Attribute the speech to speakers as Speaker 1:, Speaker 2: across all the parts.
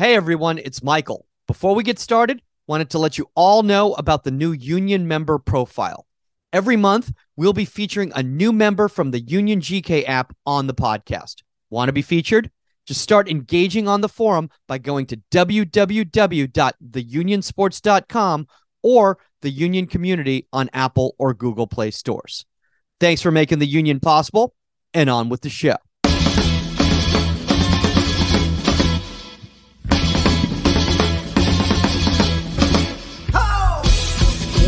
Speaker 1: Hey everyone, it's Michael. Before we get started, wanted to let you all know about the new Union member profile. Every month, we'll be featuring a new member from the Union GK app on the podcast. Want to be featured? Just start engaging on the forum by going to www.theunionsports.com or the Union community on Apple or Google Play stores. Thanks for making the Union possible, and on with the show.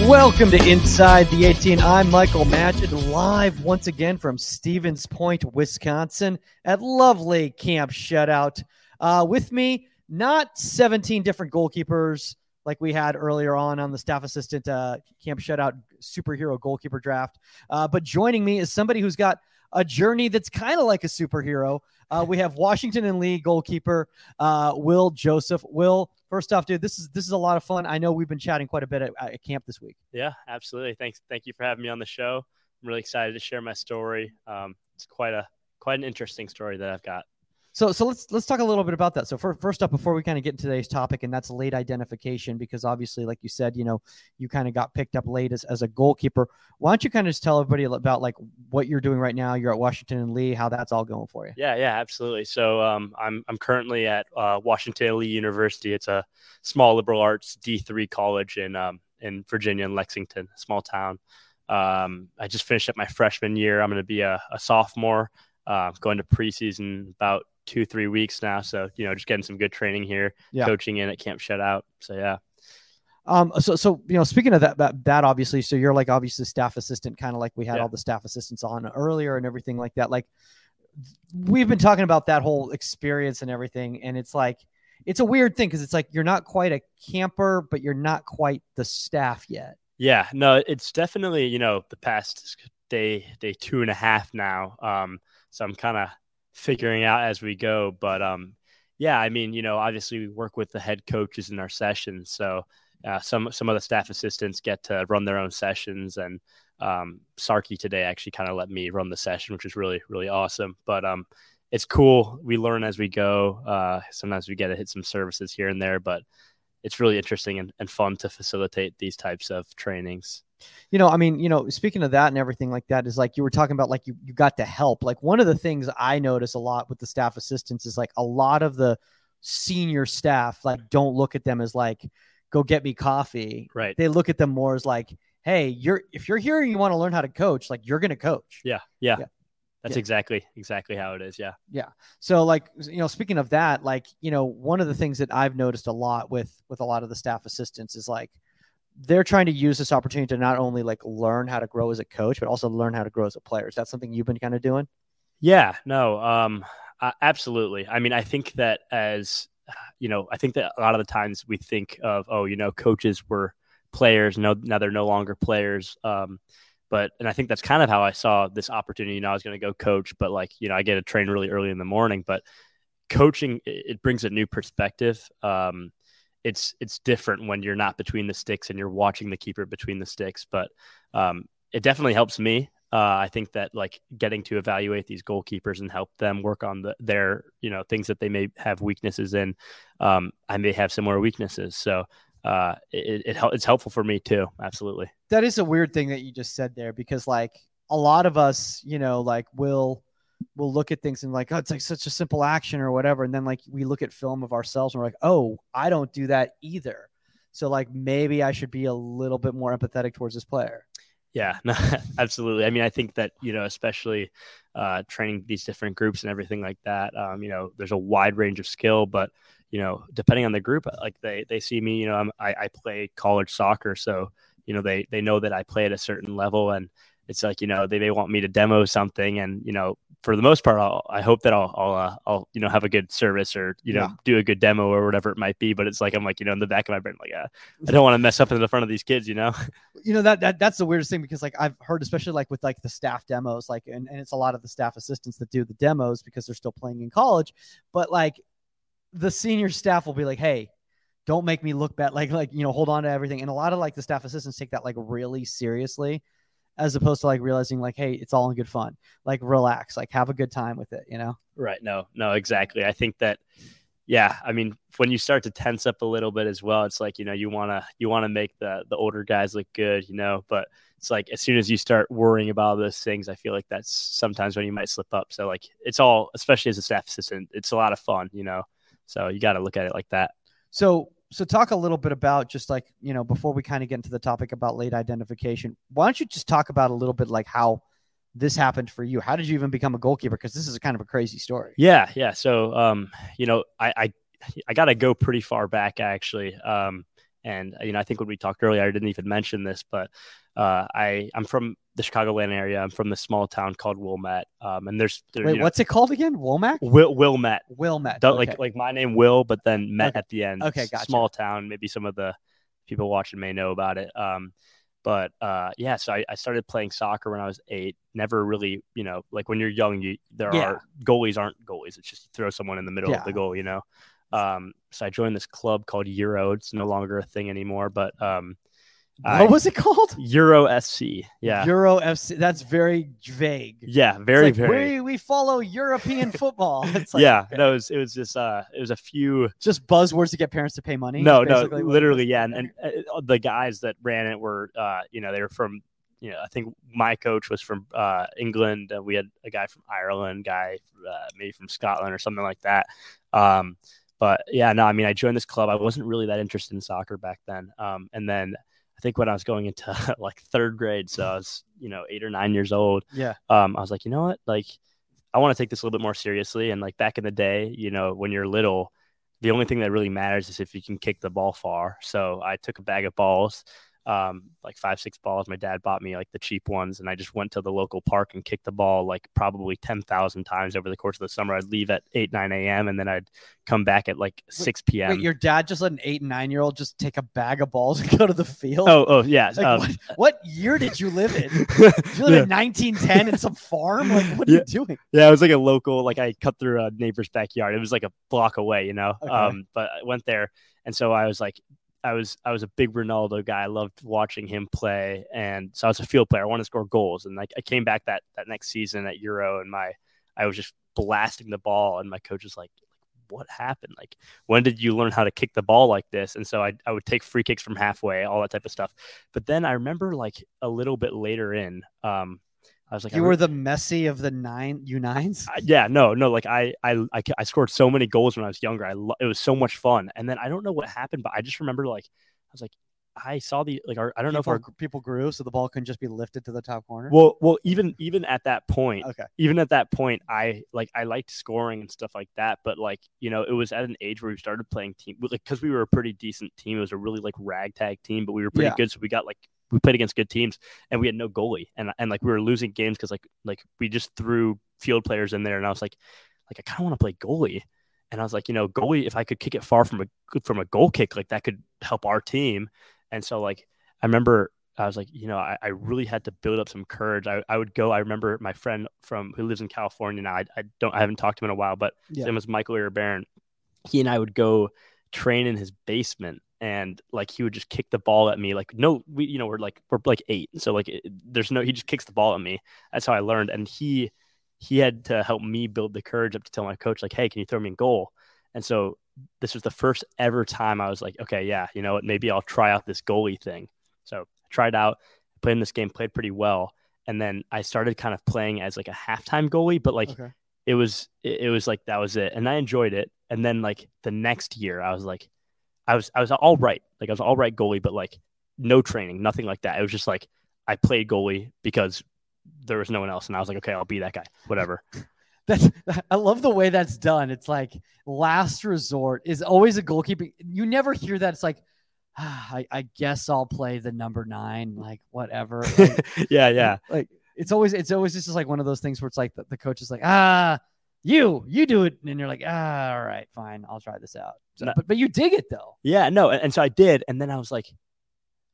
Speaker 1: Welcome to Inside the 18. I'm Michael Magid, live once again from Stevens Point, Wisconsin, at lovely Camp Shutout. Uh, with me, not 17 different goalkeepers like we had earlier on on the staff assistant uh, Camp Shutout superhero goalkeeper draft, uh, but joining me is somebody who's got a journey that's kind of like a superhero. Uh, we have Washington and Lee goalkeeper uh, Will Joseph. Will, first off, dude, this is this is a lot of fun. I know we've been chatting quite a bit at, at camp this week.
Speaker 2: Yeah, absolutely. Thanks, thank you for having me on the show. I'm really excited to share my story. Um, it's quite a quite an interesting story that I've got.
Speaker 1: So, so let's let's talk a little bit about that. So, for, first up, before we kind of get into today's topic, and that's late identification, because obviously, like you said, you know, you kind of got picked up late as, as a goalkeeper. Why don't you kind of just tell everybody about like what you're doing right now? You're at Washington and Lee, how that's all going for you?
Speaker 2: Yeah, yeah, absolutely. So, um, I'm I'm currently at uh, Washington and Lee University. It's a small liberal arts D3 college in um, in Virginia, in Lexington, small town. Um, I just finished up my freshman year. I'm going to be a, a sophomore. Uh, going to preseason about two three weeks now. So you know, just getting some good training here, yeah. coaching in at Camp Shutout. So yeah.
Speaker 1: Um, so, so, you know, speaking of that, that, that obviously, so you're like obviously staff assistant, kind of like we had yeah. all the staff assistants on earlier and everything like that. Like we've been talking about that whole experience and everything. And it's like, it's a weird thing. Cause it's like, you're not quite a camper, but you're not quite the staff yet.
Speaker 2: Yeah, no, it's definitely, you know, the past day, day two and a half now. Um, so I'm kind of figuring out as we go. But um, yeah, I mean, you know, obviously we work with the head coaches in our sessions, so uh, some some of the staff assistants get to run their own sessions, and um, Sarky today actually kind of let me run the session, which is really really awesome. But um, it's cool. We learn as we go. Uh, sometimes we get to hit some services here and there, but it's really interesting and, and fun to facilitate these types of trainings
Speaker 1: you know, I mean, you know, speaking of that and everything like that is like you were talking about like you, you got to help. Like one of the things I notice a lot with the staff assistants is like a lot of the senior staff like don't look at them as like go get me coffee.
Speaker 2: Right.
Speaker 1: They look at them more as like, hey, you're if you're here and you want to learn how to coach, like you're gonna coach.
Speaker 2: Yeah. Yeah. yeah. That's yeah. exactly exactly how it is. Yeah.
Speaker 1: Yeah. So like you know, speaking of that, like, you know, one of the things that I've noticed a lot with with a lot of the staff assistants is like they're trying to use this opportunity to not only like learn how to grow as a coach, but also learn how to grow as a player. Is that something you've been kind of doing?
Speaker 2: Yeah, no, um, uh, absolutely. I mean, I think that as you know, I think that a lot of the times we think of, oh, you know, coaches were players. No, now they're no longer players. Um, but and I think that's kind of how I saw this opportunity. You know, I was going to go coach, but like you know, I get a train really early in the morning. But coaching it brings a new perspective. Um, it's it's different when you're not between the sticks and you're watching the keeper between the sticks. But um, it definitely helps me. Uh, I think that like getting to evaluate these goalkeepers and help them work on the, their you know things that they may have weaknesses in. Um, I may have similar weaknesses, so uh, it, it it's helpful for me too. Absolutely.
Speaker 1: That is a weird thing that you just said there because like a lot of us, you know, like will we'll look at things and like, oh, it's like such a simple action or whatever. And then like we look at film of ourselves and we're like, oh, I don't do that either. So like maybe I should be a little bit more empathetic towards this player.
Speaker 2: Yeah, no, absolutely. I mean, I think that you know, especially uh, training these different groups and everything like that. Um, you know, there's a wide range of skill, but you know, depending on the group, like they they see me, you know, I'm, I I play college soccer, so you know they they know that I play at a certain level, and it's like you know they may want me to demo something and you know for the most part I'll, i hope that i'll I'll, uh, I'll you know have a good service or you know yeah. do a good demo or whatever it might be. But it's like i'm like you know in the back of my brain like uh, i don't want to mess up in the front of these kids you know?
Speaker 1: You know that, that that's the weirdest thing because like i've heard especially like with like the staff demos like and, and it's a lot of the staff assistants that do the demos because they're still playing in college. But like the senior staff will be like hey don't make me look bad like like you know hold on to everything. And a lot of like the staff assistants take that like really seriously as opposed to like realizing like hey it's all in good fun like relax like have a good time with it you know
Speaker 2: right no no exactly i think that yeah, I mean, when you start to tense up a little bit as well, it's like you know you want to you want to make the the older guys look good, you know. But it's like as soon as you start worrying about all those things, I feel like that's sometimes when you might slip up. So like it's all, especially as a staff assistant, it's a lot of fun, you know. So you got to look at it like that.
Speaker 1: So so talk a little bit about just like you know before we kind of get into the topic about late identification. Why don't you just talk about a little bit like how this happened for you? How did you even become a goalkeeper? Because this is kind of a crazy story.
Speaker 2: Yeah, yeah. So, um, you know, I I, I got to go pretty far back actually. Um, and you know, I think when we talked earlier, I didn't even mention this, but uh, I I'm from the Chicagoland area. I'm from the small town called Wilmette. Um, and there's there,
Speaker 1: wait,
Speaker 2: you know,
Speaker 1: what's it called again? Womack.
Speaker 2: Will Wilmette.
Speaker 1: Wilmette.
Speaker 2: Don't,
Speaker 1: okay.
Speaker 2: Like like my name Will, but then Met
Speaker 1: Okay.
Speaker 2: at the end.
Speaker 1: Okay, gotcha.
Speaker 2: Small town. Maybe some of the people watching may know about it. Um, but uh, yeah, so I, I started playing soccer when I was eight. Never really, you know, like when you're young, you there
Speaker 1: Yeah.
Speaker 2: are goalies aren't goalies. It's just throw someone in the middle
Speaker 1: Yeah.
Speaker 2: of the goal, you know. Um, so I joined this club called Euro. It's no longer a thing anymore, but um,
Speaker 1: what was it called?
Speaker 2: Euro SC. Yeah,
Speaker 1: Euro FC. That's very vague.
Speaker 2: yeah, very
Speaker 1: like,
Speaker 2: very.
Speaker 1: We, we follow European football. It's like,
Speaker 2: yeah,
Speaker 1: okay.
Speaker 2: no, it was, it was just uh, it was a few
Speaker 1: just buzzwords to get parents to pay money.
Speaker 2: No, no,
Speaker 1: basically what it
Speaker 2: literally, yeah. And, and uh, the guys that ran it were, uh, you know, they were from, you know, I think my coach was from uh, England. Uh, we had a guy from Ireland, guy uh, maybe from Scotland or something like that. Um, but yeah, no, I mean, I joined this club. I wasn't really that interested in soccer back then. Um, and then think when I was going into like third grade, so I was, you know, eight or nine years old,
Speaker 1: yeah,
Speaker 2: um, I was like, you know what, like, I want to take this a little bit more seriously. And like back in the day, you know, when you're little, the only thing that really matters is if you can kick the ball far. So I took a bag of balls, um, like five, six balls. My dad bought me like the cheap ones, and I just went to the local park and kicked the ball like probably ten thousand times over the course of the summer. I'd leave at eight, nine a.m. and then I'd come back at like six p.m.
Speaker 1: Wait, your dad just let an eight and nine year old just take a bag of balls and go to the field?
Speaker 2: oh, oh yeah.
Speaker 1: Like,
Speaker 2: um,
Speaker 1: what, what year did you live in? Did you live
Speaker 2: yeah.
Speaker 1: in 1910 in some farm? Like, what are
Speaker 2: Yeah.
Speaker 1: you doing?
Speaker 2: Yeah, it was like a local, like I cut through a neighbor's backyard. It was like a block away, you know.
Speaker 1: Okay.
Speaker 2: Um, but I went there, and so I was like, I was I was a big Ronaldo guy. I loved watching him play, and so I was a field player. I wanted to score goals, and like I came back that that next season at Euro, and my I was just blasting the ball, and my coach was like. What happened? Like, when did you learn how to kick the ball like this? And so I, I would take free kicks from halfway, all that type of stuff. But then I remember, like a little bit later in, um, I was like,
Speaker 1: You
Speaker 2: re-
Speaker 1: were the Messi of the nine U nines.
Speaker 2: Yeah, no, no. Like I, I, I, I scored so many goals when I was younger. I, lo- it was so much fun. And then I don't know what happened, but I just remember like I was like, I saw the like. Our, I don't know if our
Speaker 1: people grew, so the ball couldn't just be lifted to the top corner.
Speaker 2: well, well, even even at that point,
Speaker 1: okay,
Speaker 2: even at that point, I like I liked scoring and stuff like that. But like you know, it was at an age where we started playing team, like because we were a pretty decent team. It was a really like ragtag team, but we were pretty
Speaker 1: Yeah.
Speaker 2: good. So we got like we played against good teams, and we had no goalie, and and like we were losing games because like like we just threw field players in there, and I was like, like I kind of want to play goalie. And I was like, you know, goalie, if I could kick it far from a from a goal kick, like that could help our team. And so like I remember I was like, you know, I, I really had to build up some courage. I, I would go. I remember my friend from who lives in California now. I, I don't I haven't talked to him in a while, but
Speaker 1: Yeah.
Speaker 2: his name was Michael Baron. He and I would go train in his basement, and like he would just kick the ball at me. Like no, we you know we're like we're like eight, so like it, there's no he just kicks the ball at me. That's how I learned, and he he had to help me build the courage up to tell my coach like, hey, can you throw me in goal? And so this was the first ever time I was like, okay, yeah, you know what, maybe I'll try out this goalie thing. So I tried out, played in this game, played pretty well, and then I started kind of playing as like a halftime goalie, but like
Speaker 1: okay.
Speaker 2: it was it, it was like that was it, and I enjoyed it. And then like the next year, I was like, I was I was all right, like I was all right goalie, but like no training, nothing like that. It was just like I played goalie because there was no one else, and I was like, okay, I'll be that guy, whatever.
Speaker 1: That's I love the way that's done. It's like last resort is always a goalkeeper. You never hear that. It's like, ah, I, I guess I'll play the number nine, like whatever. Like,
Speaker 2: yeah, yeah,
Speaker 1: like it's always it's always just like one of those things where it's like the, the coach is like, ah, you you do it, and you're like, ah, all right, fine, I'll try this out. So,
Speaker 2: No.
Speaker 1: but but you dig it though.
Speaker 2: yeah. No, and, and so I did, and then I was like,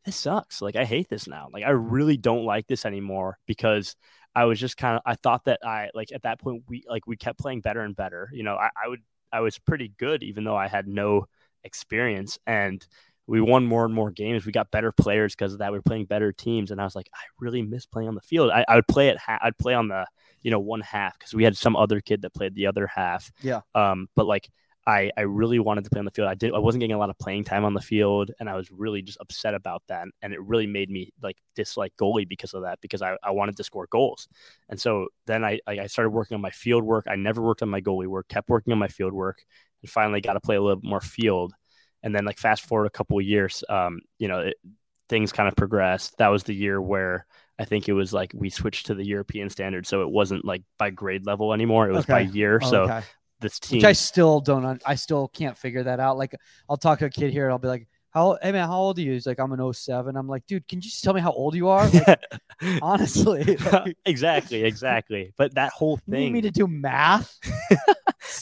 Speaker 2: this sucks. Like I hate this now. Like I really don't like this anymore because I was just kind of I thought that I like at that point we like we kept playing better and better. You know, I, I would I was pretty good even though I had no experience and we won more and more games. We got better players because of that. We were playing better teams, and I was like, I really miss playing on the field. I, I would play at ha- I'd play on the you know one half because we had some other kid that played the other half.
Speaker 1: Yeah.
Speaker 2: Um, but like I, I really wanted to play on the field. I did I wasn't getting a lot of playing time on the field and I was really just upset about that. And it really made me like dislike goalie because of that, because I, I wanted to score goals. And so then I I started working on my field work. I never worked on my goalie work, kept working on my field work and finally got to play a little bit more field. And then like fast forward a couple of years, um, you know, it, things kind of progressed. That was the year where I think it was like we switched to the European standard, so it wasn't like by grade level anymore. It was
Speaker 1: Okay.
Speaker 2: by year. So
Speaker 1: okay.
Speaker 2: this team,
Speaker 1: Which I still don't. un- I still can't figure that out. Like, I'll talk to a kid here, and I'll be like, "How? Hey man, how old are you?" He's like, "I'm an 07. I'm like, "Dude, can you just tell me how old you are?" Like, honestly, like,
Speaker 2: exactly, exactly. But that whole
Speaker 1: you need
Speaker 2: thing,
Speaker 1: me to do math?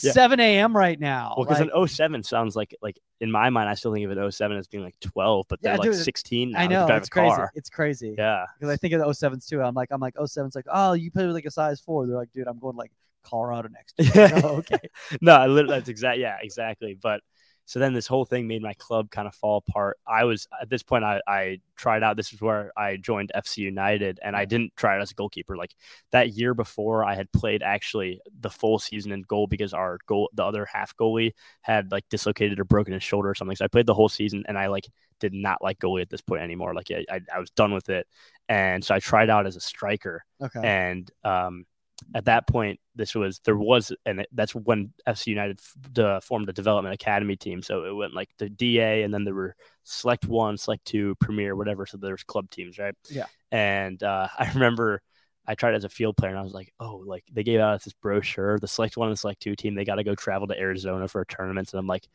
Speaker 2: Yeah.
Speaker 1: 7 a.m. right now.
Speaker 2: well, because
Speaker 1: Like,
Speaker 2: an 07 sounds like like in my mind, I still think of an 07 as being like 12, but they're
Speaker 1: Yeah,
Speaker 2: like
Speaker 1: dude,
Speaker 2: 16 now.
Speaker 1: I know it's crazy.
Speaker 2: car.
Speaker 1: It's crazy.
Speaker 2: Yeah,
Speaker 1: because I think of the 07s too. I'm like, I'm like 07's like, oh, you play with like a size four. They're like, dude, I'm going like Colorado next year.
Speaker 2: Yeah.
Speaker 1: oh, okay.
Speaker 2: no, I literally, that's exact. Yeah, exactly. But so then this whole thing made my club kind of fall apart. I was at this point, I, I tried out. This is where I joined FC United, and I didn't try it as a goalkeeper. Like that year before, I had played actually the full season in goal because our goal, the other half goalie, had like dislocated or broken his shoulder or something. So I played the whole season, and I like did not like goalie at this point anymore. Like I, I, I was done with it, and so I tried out as a striker
Speaker 1: Okay.
Speaker 2: and um, at that point, this was there was, and that's when FC United f- the, formed a development academy team. So it went like the DA, and then there were select one, select two, premier, whatever. So there's club teams, right?
Speaker 1: Yeah.
Speaker 2: And uh, I remember I tried as a field player, and I was like, oh, like they gave out this brochure, the select one and select two team. They got to go travel to Arizona for a tournament, and I'm like.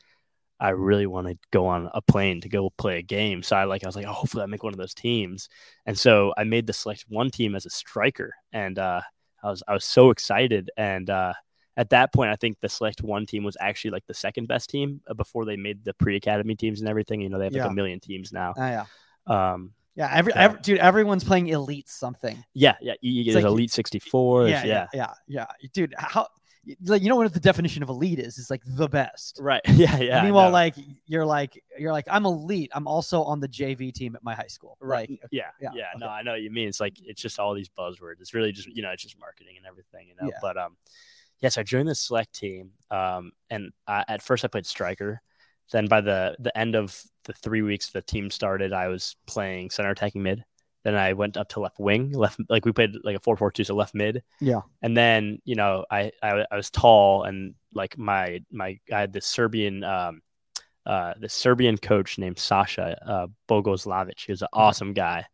Speaker 2: I really want to go on a plane to go play a game. So I like I was like, oh, hopefully I make one of those teams. And so I made the select one team as a striker, and uh, I was I was so excited. And uh, at that point, I think the select one team was actually like the second best team uh, before they made the pre academy teams and everything. You know, they have like
Speaker 1: Yeah.
Speaker 2: a million teams now.
Speaker 1: Ah, yeah.
Speaker 2: Um,
Speaker 1: Yeah. Every, every dude, everyone's playing elite something.
Speaker 2: yeah, yeah. You, you, there's
Speaker 1: like-
Speaker 2: Elite sixty four.
Speaker 1: yeah,
Speaker 2: Yeah,
Speaker 1: yeah, yeah, yeah. Dude, how? Like, you know what the definition of elite is? It's like the best.
Speaker 2: right. Yeah, yeah.
Speaker 1: Meanwhile, like you're like you're like I'm elite. I'm also on the JV team at my high school.
Speaker 2: Right.
Speaker 1: Like,
Speaker 2: yeah,
Speaker 1: yeah,
Speaker 2: yeah,
Speaker 1: okay.
Speaker 2: No, I know what you mean. It's like it's just all these buzzwords. It's really just you know it's just marketing and everything, you know.
Speaker 1: Yeah.
Speaker 2: But um, yes, I joined the select team. Um, and I, at first I played striker. Then by the the end of the three weeks the team started, I was playing center attacking mid. Then I went up to left wing, left like we played like a four four two, so left mid.
Speaker 1: Yeah.
Speaker 2: And then you know I I, I was tall and like my my I had this Serbian um uh the Serbian coach named Sasha uh Bogoslavic. He was an awesome guy.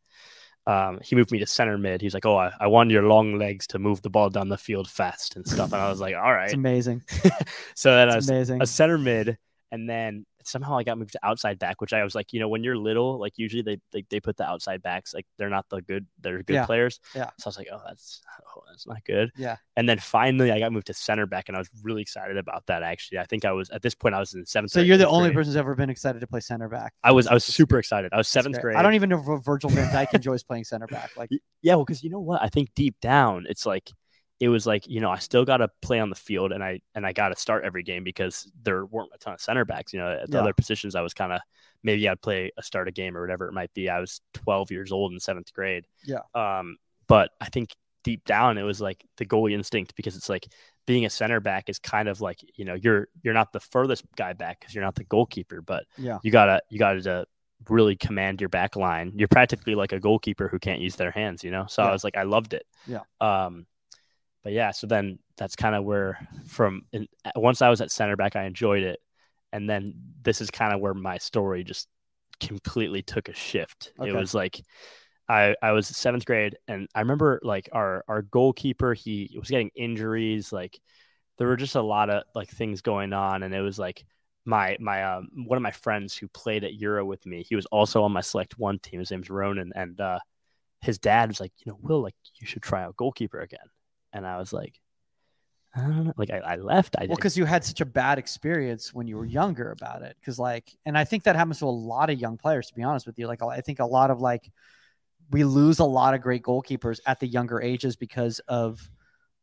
Speaker 2: Um, he moved me to center mid. He's like, "Oh, I, I want your long legs to move the ball down the field fast and stuff." And I was like, "All right, It's
Speaker 1: amazing.
Speaker 2: So then I was
Speaker 1: amazing.
Speaker 2: a center mid, and then somehow I got moved to outside back, which I was like, you know, when you're little, like usually they they, they put the outside backs like they're not the good, they're good
Speaker 1: Yeah.
Speaker 2: players.
Speaker 1: Yeah.
Speaker 2: So I was like, oh, that's oh, that's not good.
Speaker 1: Yeah.
Speaker 2: And then finally, I got moved to center back, and I was really excited about that. Actually, I think I was at this point I was in seventh.
Speaker 1: So you're the only
Speaker 2: grade.
Speaker 1: person who's ever been excited to play center back.
Speaker 2: I was I was super excited. I was seventh grade.
Speaker 1: I don't even know if Virgil van Dijk enjoys playing center back. Like,
Speaker 2: Yeah, well, because you know what? I think deep down, it's like it was like you know I still got to play on the field, and I and I got to start every game because there weren't a ton of center backs. You know, at the
Speaker 1: Yeah.
Speaker 2: other positions, I was kind of maybe I'd play a start a game or whatever it might be. I was 12 years old in seventh grade.
Speaker 1: Yeah.
Speaker 2: Um, but I think deep down it was like the goalie instinct because it's like being a center back is kind of like you know you're you're not the furthest guy back because you're not the goalkeeper, but
Speaker 1: yeah,
Speaker 2: you gotta you gotta to really command your back line. You're practically like a goalkeeper who can't use their hands, you know. So
Speaker 1: Yeah.
Speaker 2: I was like, I loved it.
Speaker 1: Yeah.
Speaker 2: Um, but yeah, so then that's kind of where from in, once I was at center back, I enjoyed it, and then this is kind of where my story just completely took a shift.
Speaker 1: Okay.
Speaker 2: It was like. I, I was seventh grade and I remember like our, our goalkeeper, he was getting injuries. Like there were just a lot of like things going on. And it was like, my my um, one of my friends who played at Euro with me. He was also on my select one team. His name's Ronan, and uh, his dad was like, you know, Will, like you should try out goalkeeper again. And I was like, I don't know. Like I, I left. I
Speaker 1: well, because you had such a bad experience when you were younger about it. Because like, and I think that happens to a lot of young players. To be honest with you, like I think a lot of like we lose a lot of great goalkeepers at the younger ages because of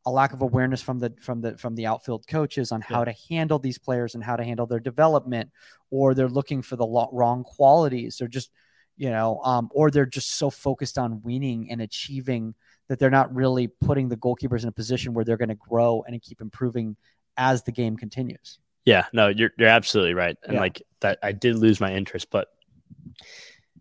Speaker 1: a lack of awareness from the from the from the outfield coaches on how to handle these players and how to handle their development or they're looking for the wrong qualities or just you know um, or they're just so focused on winning and achieving that they're not really putting the goalkeepers in a position where they're going to grow and keep improving as the game continues
Speaker 2: Yeah, no, you're you're absolutely right, and
Speaker 1: Yeah.
Speaker 2: like that, I did lose my interest, but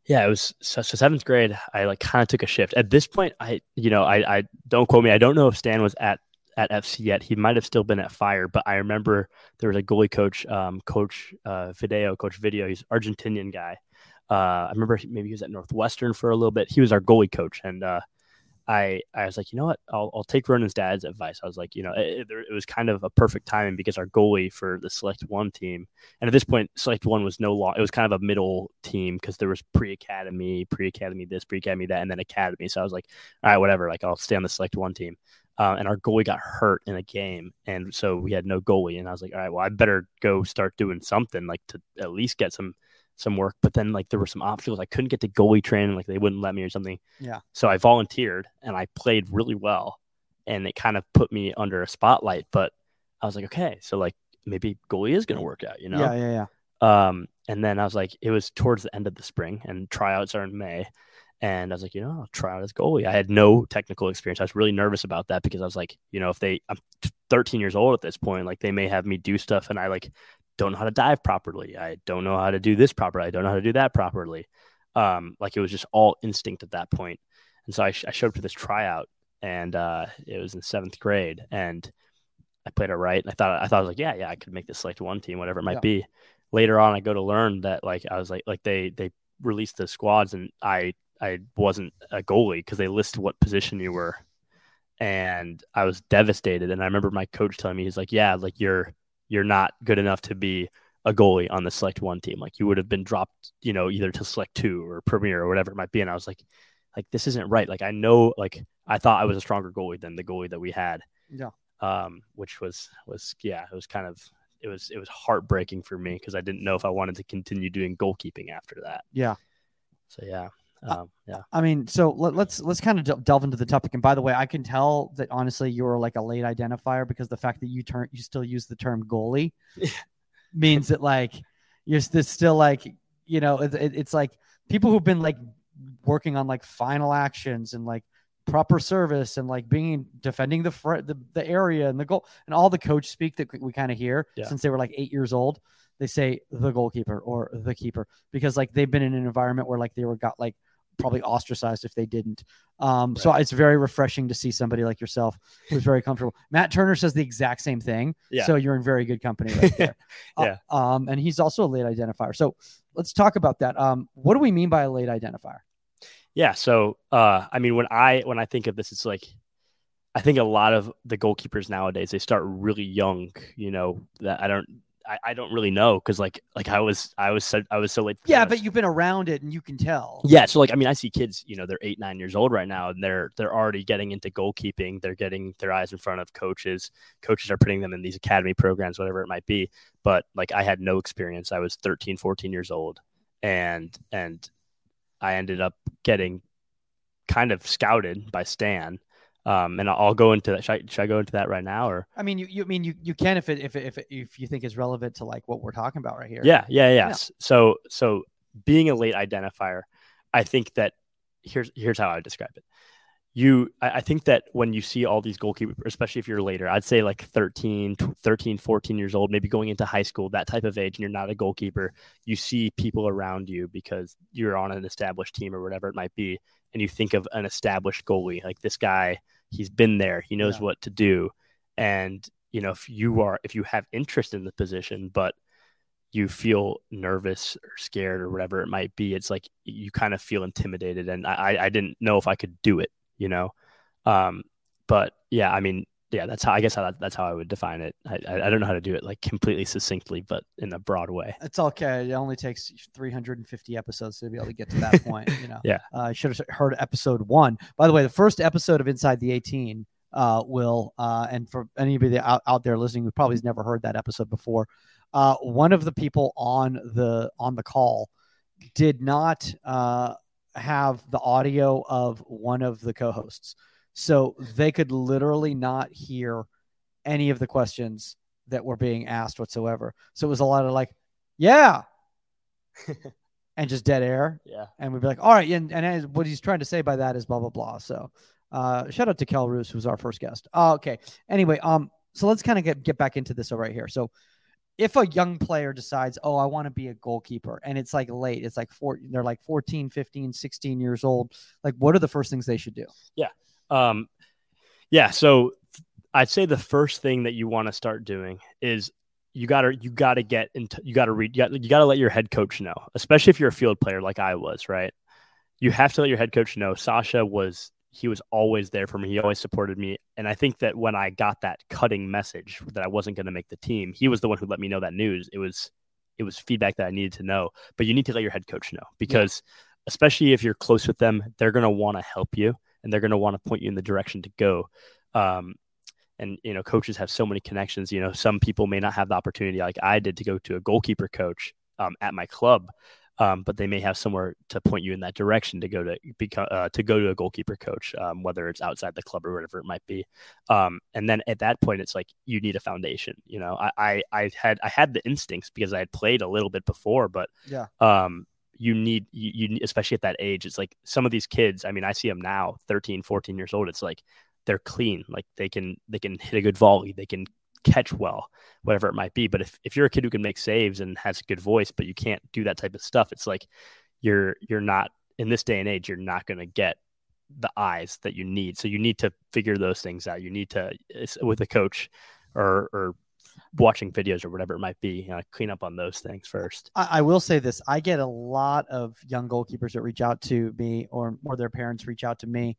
Speaker 2: yeah, it was so, so seventh grade. I like kind of took a shift. At this point, I you know I I don't quote me. I don't know if Stan was at at FC yet. He might have still been at Fire, but I remember there was a goalie coach, um, Coach uh, Video, Coach Video. He's Argentinian guy. Uh, I remember he- maybe he was at Northwestern for a little bit. He was our goalie coach, and uh, I I was like, you know what, I'll I'll take Ronan's dad's advice. I was like, you know, it, it, was kind of a perfect timing because our goalie for the Select One team, and at this point, Select One was no long. It was kind of a middle team because there was pre academy, pre academy this, pre academy that, and then academy. So I was like, all right, whatever. Like I'll stay on the Select One team. Uh, and our goalie got hurt in a game, and so we had no goalie. And I was like, all right, well, I better go start doing something like to at least get some some work. But then like there were some obstacles. I couldn't get to goalie training, like they wouldn't let me or something.
Speaker 1: Yeah.
Speaker 2: So I volunteered and I played really well, and it kind of put me under a spotlight. But I was like, okay, so like maybe goalie is going to work out, you know?
Speaker 1: Yeah, yeah, yeah.
Speaker 2: Um, and then I was like, it was towards the end of the spring, and tryouts are in May. And I was like, you know, I'll try out as goalie. I had no technical experience. I was really nervous about that because I was like, you know, if they, I'm 13 years old at this point, like they may have me do stuff, and I like don't know how to dive properly. I don't know how to do this properly. I don't know how to do that properly. Um, like it was just all instinct at that point. And so I, sh- I showed up to this tryout, and uh, it was in seventh grade, and I played it right. And I thought I thought I was like, yeah, yeah, I could make this select one team, whatever it might
Speaker 1: Yeah.
Speaker 2: be. Later on, I go to learn that like I was like like they they released the squads, and I I wasn't a goalie because they listed what position you were, and I was devastated. And I remember my coach telling me he's like, yeah, like you're you're not good enough to be a goalie on the select one team. Like you would have been dropped, you know, either to select two or premier or whatever it might be. And I was like, like this isn't right. Like I know, like I thought I was a stronger goalie than the goalie that we had.
Speaker 1: Yeah.
Speaker 2: Um, which was was yeah, it was kind of it was it was heartbreaking for me because I didn't know if I wanted to continue doing goalkeeping after that.
Speaker 1: Yeah.
Speaker 2: So yeah, um, yeah,
Speaker 1: I mean, so let, let's let's kind of delve into the topic. And by the way, I can tell that honestly you're like a late identifier because the fact that you turn you still use the term goalie means that like you're st- still like you know it, it- it's like people who've been like working on like final actions and like proper service and like being defending the fr- the, the area and the goal and all the coach speak that we kind of hear
Speaker 2: Yeah.
Speaker 1: since they were like eight years old they say the goalkeeper or the keeper because like they've been in an environment where like they were got like probably ostracized if they didn't um so it's very refreshing to see somebody like yourself who's very comfortable matt turner says the exact same thing
Speaker 2: Yeah.
Speaker 1: so you're in very good company right there
Speaker 2: Yeah.
Speaker 1: Uh, um and he's also a late identifier so let's talk about that um what do we mean by a late identifier
Speaker 2: yeah. So uh, I mean, when I when I think of this, it's like I think a lot of the goalkeepers nowadays they start really young. You know that I don't. I, I don't really know because like like I was I was so I was so late.
Speaker 1: yeah but you've been around it and you can tell
Speaker 2: Yeah, so like I mean, I see kids, you know, they're eight, nine years old right now, and they're they're already getting into goalkeeping. They're getting their eyes in front of coaches. Coaches are putting them in these academy programs, whatever it might be. But like I had no experience. I was 13, 14 years old, and and I ended up getting kind of scouted by Stan. Um, and I'll go into that. Should I, should I go into that right now, or
Speaker 1: i mean you, you I mean you you can if it if it, if it, if you think it's relevant to like what we're talking about right here
Speaker 2: Yeah, yeah, yeah.
Speaker 1: Yeah.
Speaker 2: So, so being a late identifier, I think that here's here's how I describe it. You, I, I think that when you see all these goalkeepers, especially if you're later, I'd say like 13, 13, 14 years old, maybe going into high school, that type of age, and you're not a goalkeeper, you see people around you because you're on an established team or whatever it might be, and you think of an established goalie like this guy. He's been there. He knows
Speaker 1: Yeah.
Speaker 2: what to do, and you know if you are if you have interest in the position, but you feel nervous or scared or whatever it might be, it's like you kind of feel intimidated. And I, I- I didn't know if I could do it, you know? Um, but yeah, I mean, yeah, that's how, I guess how that, that's how I would define it. I, I I don't know how to do it like completely succinctly, but in a broad way.
Speaker 1: It's okay. It only takes 350 episodes to be able to get to that point. You know.
Speaker 2: Yeah.
Speaker 1: Uh, I should have heard episode one. By the way, the first episode of Inside the 18 uh, will, uh, and for anybody out, out there listening who probably has never heard that episode before, uh, one of the people on the on the call did not uh, have the audio of one of the co-hosts, so they could literally not hear any of the questions that were being asked whatsoever. So it was a lot of like, yeah, and just dead air.
Speaker 2: Yeah.
Speaker 1: And we'd be like, all right. And, and what he's trying to say by that is blah, blah, blah. So uh, shout out to Kel Roos, who's our first guest. Uh, okay. Anyway, um, so let's kind of get, get back into this right here. So if a young player decides, "Oh, I want to be a goalkeeper," and it's like late, it's like four, they're like 14, 15, 16 years old. Like, what are the first things they should do?
Speaker 2: Yeah. Um, yeah. So I'd say the first thing that you want to start doing is you gotta you gotta get into you gotta read you gotta, you gotta let your head coach know, especially if you're a field player like I was, right? You have to let your head coach know. Sasha was he was always there for me. He always supported me. And I think that when I got that cutting message that I wasn't going to make the team, he was the one who let me know that news. It was it was feedback that I needed to know. But you need to let your head coach know because yeah. especially if you're close with them, they're going to want to help you and they're going to want to point you in the direction to go. Um, and you know, coaches have so many connections. You know, some people may not have the opportunity like I did to go to a goalkeeper coach um, at my club um, but they may have somewhere to point you in that direction to go to become uh, to go to a goalkeeper coach, um, whether it's outside the club or whatever it might be. Um, and then at that point, it's like you need a foundation. You know, I, I, I had I had the instincts because I had played a little bit before, but
Speaker 1: yeah.
Speaker 2: Um, you need you, you especially at that age it's like some of these kids i mean i see them now 13 14 years old it's like they're clean like they can they can hit a good volley they can catch well, whatever it might be. But if, if you're a kid who can make saves and has a good voice, but you can't do that type of stuff, it's like you're you're not in this day and age, you're not going to get the eyes that you need. So you need to figure those things out. You need to with a coach or or watching videos or whatever it might be, you know, clean up on those things first.
Speaker 1: I, I, will say this: I get a lot of young goalkeepers that reach out to me, or or their parents reach out to me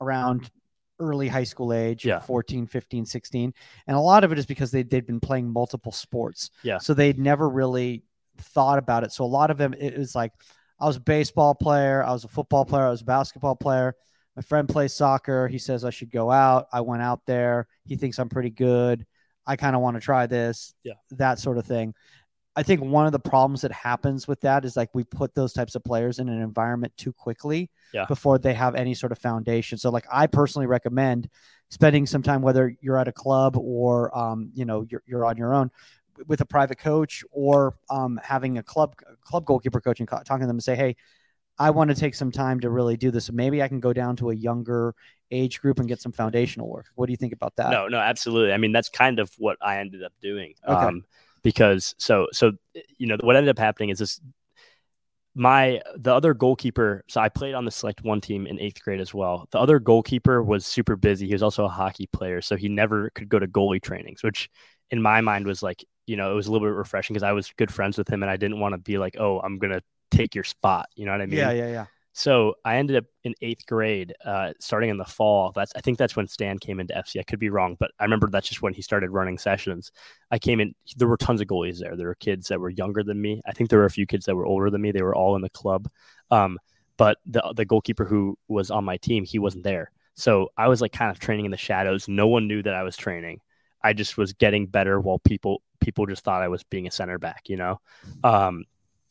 Speaker 1: around early high school age, yeah. 14, 15, 16. And a lot of it is because they, they'd been playing multiple sports.
Speaker 2: Yeah.
Speaker 1: So they'd never really thought about it. So a lot of them, it was like, I was a baseball player, I was a football player, I was a basketball player. My friend plays soccer. He says I should go out. I went out there. He thinks I'm pretty good. I kind of want to try this.
Speaker 2: Yeah.
Speaker 1: That sort of thing. I think one of the problems that happens with that is like we put those types of players in an environment too quickly
Speaker 2: yeah.
Speaker 1: before they have any sort of foundation. So like I personally recommend spending some time, whether you're at a club or um, you know you're, you're on your own, with a private coach or um, having a club club goalkeeper coach and talking to them and say, hey, I want to take some time to really do this. Maybe I can go down to a younger age group and get some foundational work. What do you think about that?
Speaker 2: No, no, absolutely. I mean, that's kind of what I ended up doing.
Speaker 1: Okay. Um,
Speaker 2: because so so you know what ended up happening is this my the other goalkeeper so i played on the select one team in eighth grade as well the other goalkeeper was super busy he was also a hockey player so he never could go to goalie trainings which in my mind was like you know it was a little bit refreshing because i was good friends with him and i didn't want to be like oh i'm gonna take your spot you know what i mean
Speaker 1: yeah yeah yeah
Speaker 2: so I ended up in eighth grade, uh, starting in the fall. That's I think that's when Stan came into FC. I could be wrong, but I remember that's just when he started running sessions. I came in. There were tons of goalies there. There were kids that were younger than me. I think there were a few kids that were older than me. They were all in the club. Um, but the the goalkeeper who was on my team, he wasn't there. So I was like kind of training in the shadows. No one knew that I was training. I just was getting better while people people just thought I was being a center back, you know. Um,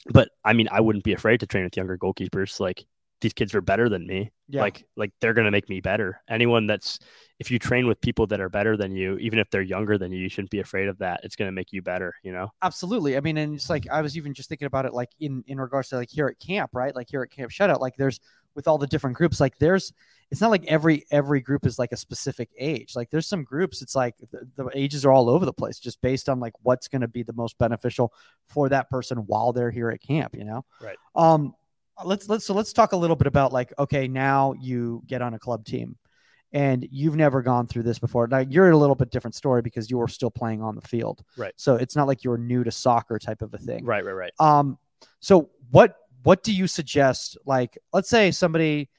Speaker 2: but I mean, I wouldn't be afraid to train with younger goalkeepers. Like these kids are better than me. Yeah. Like like they're gonna make me better. Anyone that's if you train with people that are better than you, even if they're younger than you, you shouldn't be afraid of that. It's gonna make you better, you know?
Speaker 1: Absolutely. I mean, and it's like I was even just thinking about it like in in regards to like here at camp, right? Like here at Camp Shutout, like there's with all the different groups, like there's it's not like every every group is like a specific age. Like there's some groups, it's like the, the ages are all over the place, just based on like what's going to be the most beneficial for that person while they're here at camp. You know,
Speaker 2: right?
Speaker 1: Um, let's let's so let's talk a little bit about like okay now you get on a club team and you've never gone through this before now you're a little bit different story because you were still playing on the field
Speaker 2: right
Speaker 1: so it's not like you're new to soccer type of a thing
Speaker 2: right right right
Speaker 1: um so what what do you suggest like let's say somebody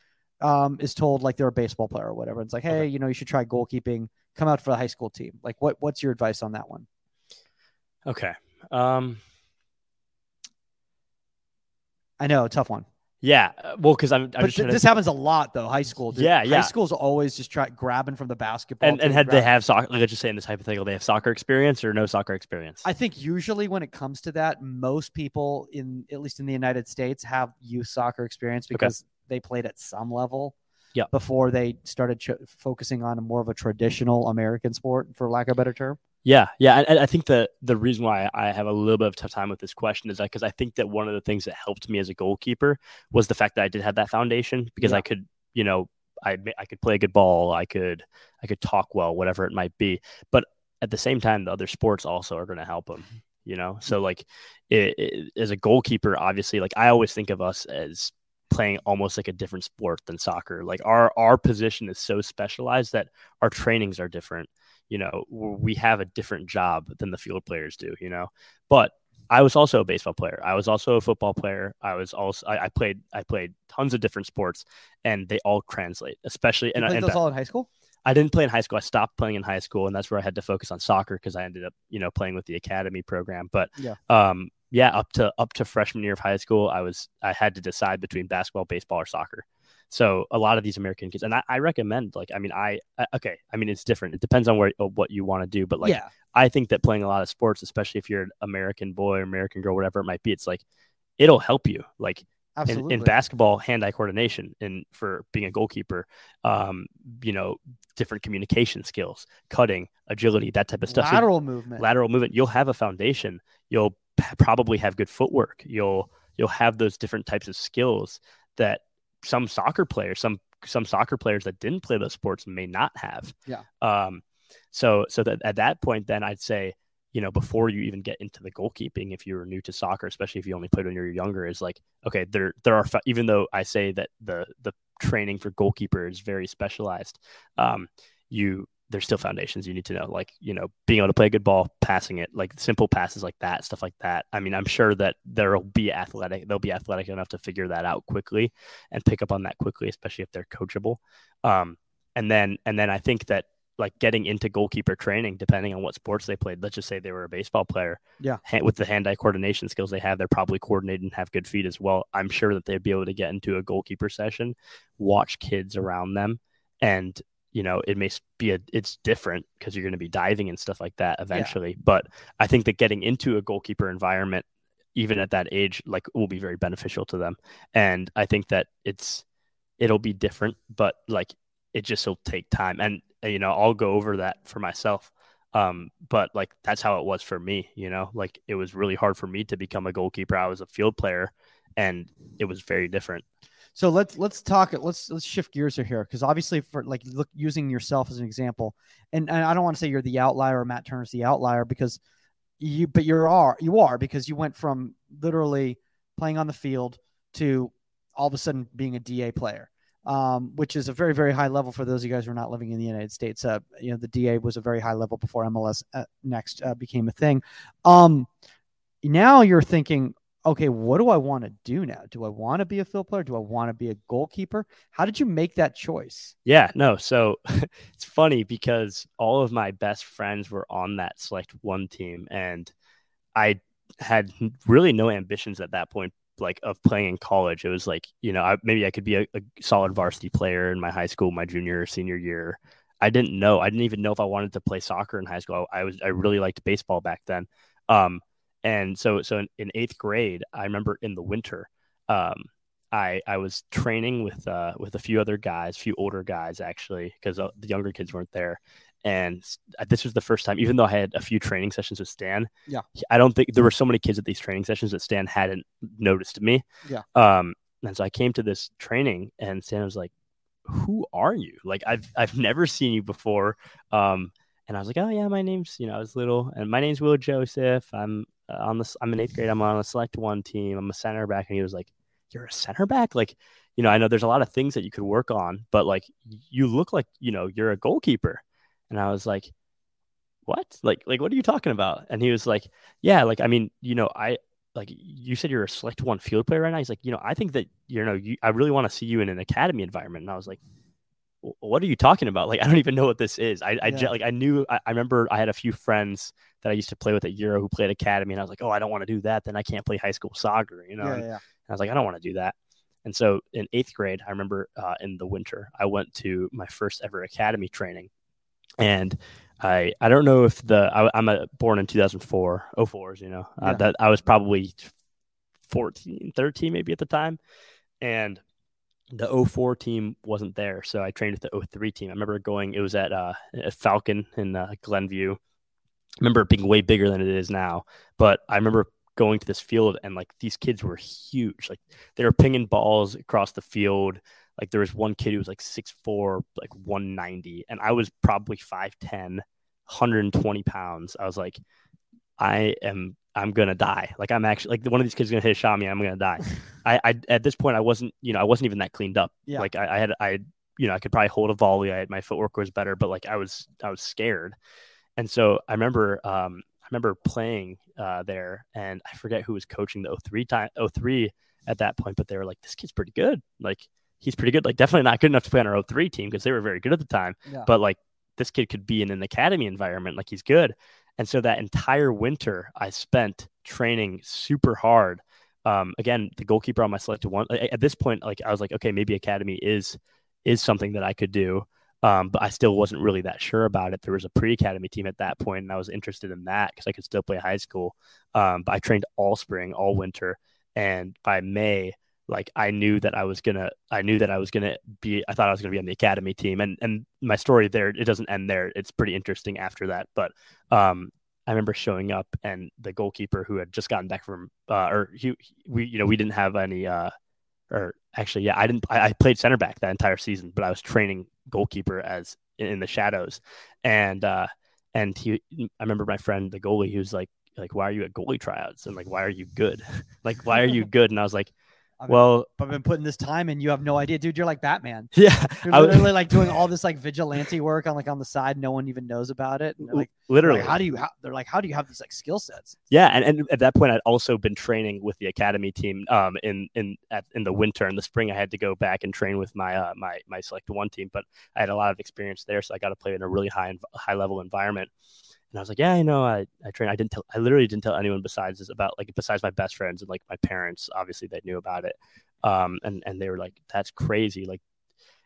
Speaker 1: um is told like they're a baseball player or whatever it's like hey okay. you know you should try goalkeeping come out for the high school team like what what's your advice on that one
Speaker 2: okay um
Speaker 1: I know, tough one.
Speaker 2: Yeah, well, because I'm. I'm
Speaker 1: th- this to... happens a lot though. High school,
Speaker 2: dude. yeah, yeah.
Speaker 1: High school's always just try grabbing from the basketball.
Speaker 2: And, and had they have soccer? Like I just saying this hypothetical, they have soccer experience or no soccer experience.
Speaker 1: I think usually when it comes to that, most people in at least in the United States have youth soccer experience because okay. They played at some level.
Speaker 2: Yeah.
Speaker 1: Before they started ch- focusing on more of a traditional American sport, for lack of a better term.
Speaker 2: Yeah, yeah, and, I think the the reason why I have a little bit of tough time with this question is that because I think that one of the things that helped me as a goalkeeper was the fact that I did have that foundation because yeah. I could, you know, I I could play a good ball, I could I could talk well, whatever it might be. But at the same time, the other sports also are going to help them. you know? So like it, it, as a goalkeeper, obviously, like I always think of us as playing almost like a different sport than soccer. Like our our position is so specialized that our trainings are different. You know, we have a different job than the field players do. You know, but I was also a baseball player. I was also a football player. I was also I, I played I played tons of different sports, and they all translate. Especially
Speaker 1: You
Speaker 2: and,
Speaker 1: played
Speaker 2: and
Speaker 1: those all in high school.
Speaker 2: I didn't play in high school. I stopped playing in high school, and that's where I had to focus on soccer because I ended up, you know, playing with the academy program. But
Speaker 1: Yeah.
Speaker 2: um, yeah, up to up to freshman year of high school, I was I had to decide between basketball, baseball, or soccer. So a lot of these American kids, and I, I recommend, like, I mean, I, I okay, I mean, it's different. It depends on where what you want to do, but like,
Speaker 1: yeah,
Speaker 2: I think that playing a lot of sports, especially if you're an American boy or American girl, whatever it might be, it's like it'll help you. Like in, in basketball, hand-eye coordination, and for being a goalkeeper, um, you know, different communication skills, cutting, agility, that type of stuff. So
Speaker 1: lateral movement.
Speaker 2: lateral movement, you'll have a foundation. You'll p- probably have good footwork. You'll you'll have those different types of skills that some soccer players, some some soccer players that didn't play those sports may not have.
Speaker 1: Yeah.
Speaker 2: Um. So so that at that point, then I'd say you know before you even get into the goalkeeping, if you're new to soccer, especially if you only played when you're younger, is like okay, there there are even though I say that the the training for goalkeeper is very specialized, um, you there's still foundations you need to know, like you know being able to play a good ball, passing it, like simple passes like that, stuff like that. I mean, I'm sure that there'll be athletic, they'll be athletic enough to figure that out quickly and pick up on that quickly, especially if they're coachable. Um, and then and then I think that like getting into goalkeeper training, depending on what sports they played. Let's just say they were a baseball player.
Speaker 1: Yeah.
Speaker 2: hand, with the hand-eye coordination skills they have, they're probably coordinated and have good feet as well. I'm sure that they'd be able to get into a goalkeeper session, watch kids around them, and you know it may be a it's different because you're going to be diving and stuff like that eventually. But I think that getting into a goalkeeper environment, even at that age, like will be very beneficial to them. And I think that it's it'll be different, but like it just will take time. And uh, you know, I'll go over that for myself. Um, but like that's how it was for me, you know, like it was really hard for me to become a goalkeeper. I was a field player and it was very different.
Speaker 1: So let's let's talk. Let's let's shift gears here because obviously for like look using yourself as an example, and, and I don't want to say you're the outlier or Matt Turner's the outlier because you but you are you are because you went from literally playing on the field to all of a sudden being a DA player, um, which is a very very high level for those of you guys who are not living in the United States. Uh, you know the DA was a very high level before MLS uh, next uh, became a thing. Um, now you're thinking, okay, what do I want to do now? Do I want to be a field player? Do I want to be a goalkeeper? How did you make that choice?
Speaker 2: Yeah, no. So it's funny because all of my best friends were on that select one team, and I had really no ambitions at that point, like of playing in college. It was like, you know, I, maybe I could be a, a solid varsity player in my high school, my junior or senior year. I didn't know. I didn't even know if I wanted to play soccer in high school. I, I was I really liked baseball back then. Um, and so so in, in eighth grade, I remember in the winter, um, I I was training with uh with a few other guys, a few older guys actually, because uh, the younger kids weren't there. And this was the first time, even though I had a few training sessions with Stan.
Speaker 1: Yeah.
Speaker 2: I don't think there were so many kids at these training sessions that Stan hadn't noticed me.
Speaker 1: Yeah.
Speaker 2: Um, and so I came to this training, and Stan was like, "Who are you? Like I've I've never seen you before." Um, and I was like, "Oh yeah, my name's you know I was little, and my name's Will Joseph. I'm uh, on the I'm in eighth grade. I'm on a select one team. I'm a center back." And he was like, "You're a center back? Like, you know, I know there's a lot of things that you could work on, but like you look like you know you're a goalkeeper." And I was like, "What? Like like what are you talking about?" And he was like, "Yeah, like I mean, you know, I." Like you said, you're a select one field player right now. He's like, you know, I think that you know, you, I really want to see you in an academy environment. And I was like, "Wh- what are you talking about? Like, I don't even know what this is. I, I
Speaker 1: Yeah.
Speaker 2: like, I knew, I, I remember I had a few friends that I used to play with at Euro who played academy, and I was like, oh, I don't want to do that. Then I can't play high school soccer, you know?
Speaker 1: yeah,
Speaker 2: And
Speaker 1: yeah.
Speaker 2: I was like, I don't want to do that. And so in eighth grade, I remember uh, in the winter, I went to my first ever academy training, and I I don't know if the I, I'm a, born in 2004, 04s, you know, uh, that I was probably 14, 13 maybe at the time, and the 04 team wasn't there, so I trained with the 03 team. I remember going; it was at uh, Falcon in uh, Glenview. I remember it being way bigger than it is now, but I remember going to this field and like these kids were huge. Like they were pinging balls across the field. Like there was one kid who was like 6'4, like 190, and I was probably 5'10, 120 pounds. I was like, I am I'm gonna die. Like I'm actually like one of these kids is gonna hit a shot me. I'm gonna die. I, I at this point I wasn't you know I wasn't even that cleaned up.
Speaker 1: Yeah.
Speaker 2: Like I, I had I you know I could probably hold a volley. I had, my footwork was better, but like I was I was scared. And so I remember um I remember playing uh there and I forget who was coaching the 03 time 03 at that point, but they were like this kid's pretty good. Like he's pretty good. Like definitely not good enough to play on our 03 team because they were very good at the time.
Speaker 1: Yeah.
Speaker 2: But like this kid could be in an academy environment. Like he's good. And so that entire winter I spent training super hard. Um, again, the goalkeeper on my selected one at this point, like I was like, okay, maybe academy is is something that I could do. Um, but I still wasn't really that sure about it. There was a pre-academy team at that point, and I was interested in that because I could still play high school. Um, but I trained all spring, all winter, and by May, like I knew that I was gonna, I knew that I was gonna be. I thought I was gonna be on the academy team, and and my story there, it doesn't end there. It's pretty interesting after that. But um, I remember showing up, and the goalkeeper who had just gotten back from, uh, or he, we, you know, we didn't have any. Uh, or actually, yeah, I didn't. I, I, played center back that entire season, but I was training goalkeeper as in, in the shadows, and uh, and he, I remember my friend, the goalie, he was like, like, why are you at goalie tryouts? And like, why are you good? like, why are you good? And I was like,
Speaker 1: I've
Speaker 2: well,
Speaker 1: I've been putting this time and you have no idea, dude. You're like Batman.
Speaker 2: yeah,
Speaker 1: You're literally like doing all this like vigilante work on like on the side. No one even knows about it. Like,
Speaker 2: literally,
Speaker 1: like, how do you? How, they're like, how do you have these like skill sets?
Speaker 2: Yeah, and, and at that point, I'd also been training with the academy team. Um, in in at, in the winter and the spring, I had to go back and train with my uh, my my select one team. But I had a lot of experience there, so I got to play in a really high high level environment. And I was like, yeah, you know, I I train. I didn't tell. I literally didn't tell anyone besides this about like besides my best friends and like my parents. Obviously, they knew about it. Um, and and they were like, that's crazy. Like,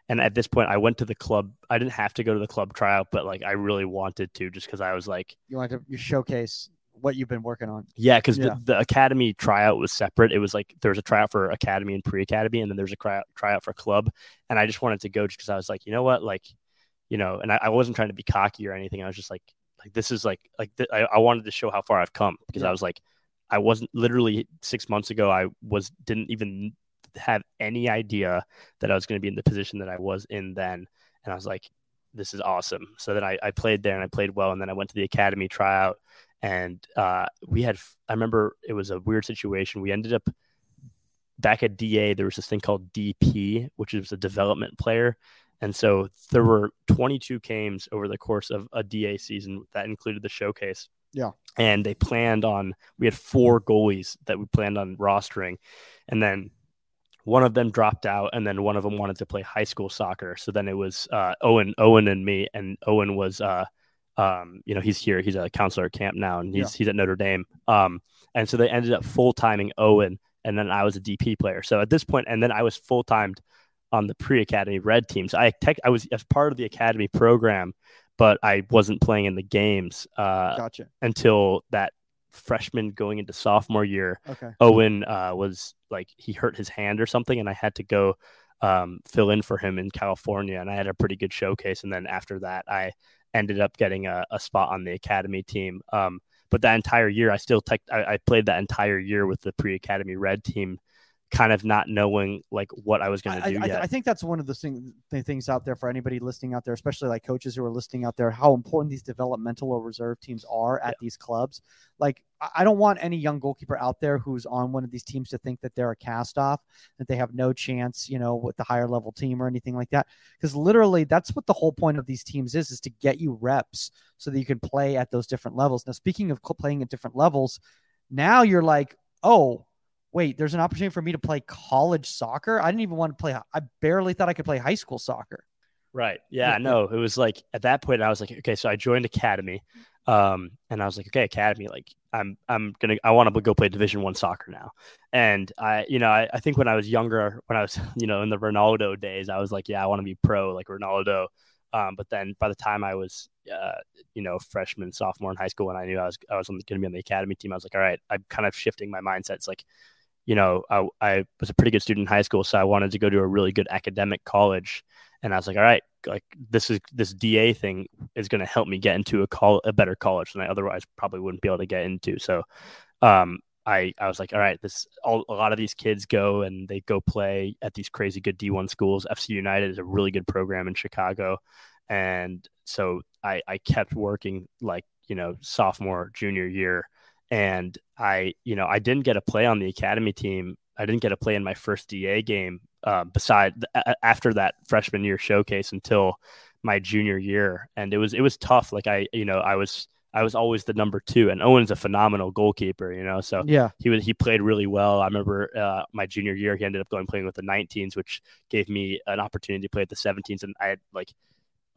Speaker 2: and at this point, I went to the club. I didn't have to go to the club tryout, but like I really wanted to, just because I was like.
Speaker 1: You want to you showcase what you've been working on.
Speaker 2: Yeah, because
Speaker 1: Yeah.
Speaker 2: the, the academy tryout was separate. It was like there was a tryout for academy and pre-academy, and then there's a tryout, tryout for club. And I just wanted to go just because I was like, you know what, like, you know, and I, I wasn't trying to be cocky or anything. I was just like, like this is like, like th- I, I wanted to show how far I've come because
Speaker 1: Yeah.
Speaker 2: I was like, I wasn't literally six months ago. I was didn't even have any idea that I was going to be in the position that I was in then, and I was like, this is awesome. So then I, I played there and I played well, and then I went to the academy tryout and uh, we had i remember it was a weird situation we ended up back at da there was this thing called dp which is a development player and so there were 22 games over the course of a da season that included the showcase
Speaker 1: Yeah.
Speaker 2: and they planned on we had four goalies that we planned on rostering and then one of them dropped out and then one of them wanted to play high school soccer so then it was uh, owen owen and me and owen was uh, um, you know, he's here. He's a counselor at camp now, and he's he's at Notre Dame. Um, and so they ended up full timing Owen, and then I was a DP player. So at this point, and then I was full timed on the pre academy red team. So I tech, I was as part of the academy program, but I wasn't playing in the games uh,
Speaker 1: Gotcha.
Speaker 2: until that freshman going into sophomore year.
Speaker 1: Okay.
Speaker 2: Owen uh, was like he hurt his hand or something, and I had to go um, fill in for him in California, and I had a pretty good showcase. And then after that, I ended up getting a, a spot on the academy team. Um, but that entire year, I still tech, I, I played that entire year with the pre-academy red team, kind of not knowing like what I was going to do
Speaker 1: I,
Speaker 2: yet.
Speaker 1: I think that's one of the thing, the things out there for anybody listening out there, especially like coaches who are listening out there, how important these developmental or reserve teams are at these clubs. Like, I- I don't want any young goalkeeper out there who's on one of these teams to think that they're a cast off, that they have no chance, you know, with the higher level team or anything like that. Because literally, that's what the whole point of these teams is: is to get you reps so that you can play at those different levels. Now, speaking of playing at different levels, now you're like, oh, wait, there's an opportunity for me to play college soccer. I didn't even want to play. I barely thought I could play high school soccer.
Speaker 2: Right.
Speaker 1: Yeah,
Speaker 2: no, it was like at that point I was like, okay, so I joined Academy. Um, and I was like, okay, Academy, like I'm I'm gonna I want to go play division one soccer now. And I you know, I, I think when I was younger, when I was, you know, in the Ronaldo days, I was like, yeah, I want to be pro like Ronaldo. Um, but then by the time I was uh, you know, freshman, sophomore in high school, and I knew I was I was going to be on the academy team, I was like, all right, I'm kind of shifting my mindset. It's like, you know, I, I was a pretty good student in high school, so I wanted to go to a really good academic college and I was like, all right, like this is this DA thing is going to help me get into a call a better college than I otherwise probably wouldn't be able to get into. So, um, I I was like, all right, this all, a lot of these kids go and they go play at these crazy good D1 schools. FC United is a really good program in Chicago, and so I I kept working like you know sophomore junior year and I, you know, I didn't get a play on the academy team. I didn't get a play in my first DA game. Uh, beside after that freshman year showcase until my junior year, and it was it was tough. Like I, you know, I was I was always the number two, and Owen's a phenomenal goalkeeper, you know. So
Speaker 1: yeah,
Speaker 2: he was he played really well. I remember uh, my junior year, he ended up going playing with the 19s, which gave me an opportunity to play at the 17s, and I had like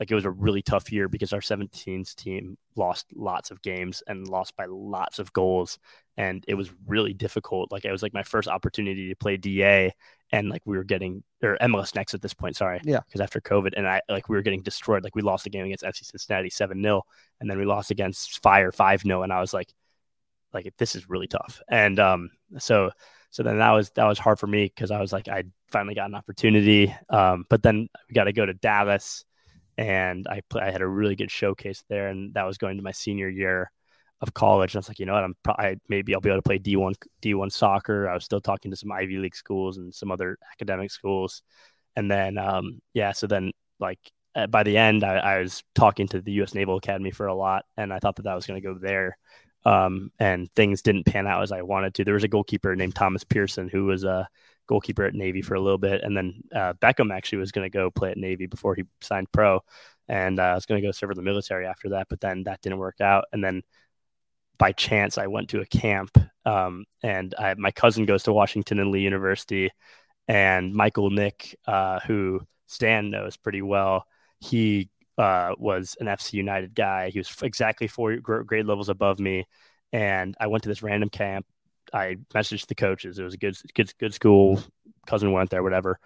Speaker 2: like it was a really tough year because our 17s team lost lots of games and lost by lots of goals. And it was really difficult. Like it was like my first opportunity to play da and like we were getting or mls next at this point sorry
Speaker 1: yeah.
Speaker 2: because after covid. And i like we were getting destroyed. Like we lost a game against fc cincinnati 7-0 and then we lost against fire 5-0 and i was like like this is really tough. And um so so then that was that was hard for me because i was like i finally got an opportunity. Um but then we got to go to dallas and I I had a really good showcase there, and that was going to my senior year of college. And I was like, you know what, I'm probably maybe I'll be able to play D1 D1 soccer. I was still talking to some Ivy League schools and some other academic schools, and then um, yeah, so then like by the end, I, I, was talking to the U.S. Naval Academy for a lot, and I thought that that was going to go there. Um, and things didn't pan out as I wanted to. There was a goalkeeper named Thomas Pearson who was a goalkeeper at Navy for a little bit, and then uh, Beckham actually was going to go play at Navy before he signed pro, and uh, I was going to go serve in the military after that, but then that didn't work out, and then by chance I went to a camp, um, and I, my cousin goes to Washington and Lee University, and Michael Nick, uh, who Stan knows pretty well, he uh, was an FC United guy. He was exactly four grade levels above me, and I went to this random camp I messaged the coaches. It was a good, good, good school. Cousin went there, whatever.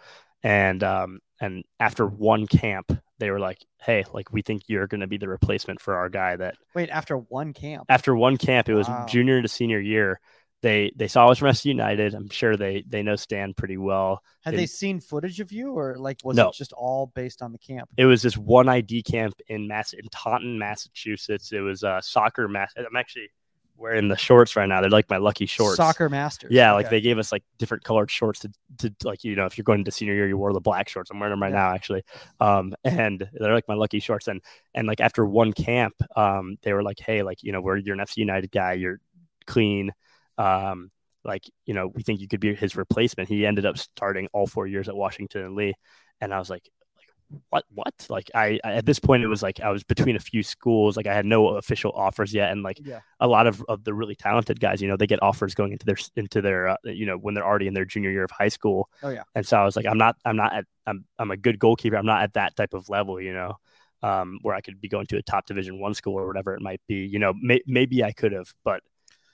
Speaker 2: And um, and after one camp, they were like, "Hey, like we think you're going to be the replacement for our guy." That
Speaker 1: wait, after one camp.
Speaker 2: After one camp, it was wow. junior to senior year. They they saw us from FC United. I'm sure they they know Stan pretty well.
Speaker 1: Had they, they seen footage of you, or like was no. it just all based on the camp?
Speaker 2: It was this one ID camp in Mass in Taunton, Massachusetts. It was a uh, soccer mass. I'm actually wearing the shorts right now. They're like my lucky shorts.
Speaker 1: Soccer masters.
Speaker 2: Yeah, okay. like they gave us like different colored shorts to, to like you know if you're going to senior year you wore the black shorts. I'm wearing them right yeah. now actually. Um, and they're like my lucky shorts. And and like after one camp, um, they were like, hey, like you know we're you're an FC United guy. You're clean. Um, like you know we think you could be his replacement. He ended up starting all four years at Washington and Lee. And I was like, like what what? Like I, I, at this point it was like i was between a few schools. Like i had no official offers yet. And like yeah. a lot of, of the really talented guys you know they get offers going into their into their uh, you know when they're already in their junior year of high school.
Speaker 1: Oh yeah.
Speaker 2: And so i was like i'm not i'm not at i'm, I'm a good goalkeeper. I'm not at that type of level you know um, where i could be going to a top division one school or whatever it might be. You know may, maybe i could have but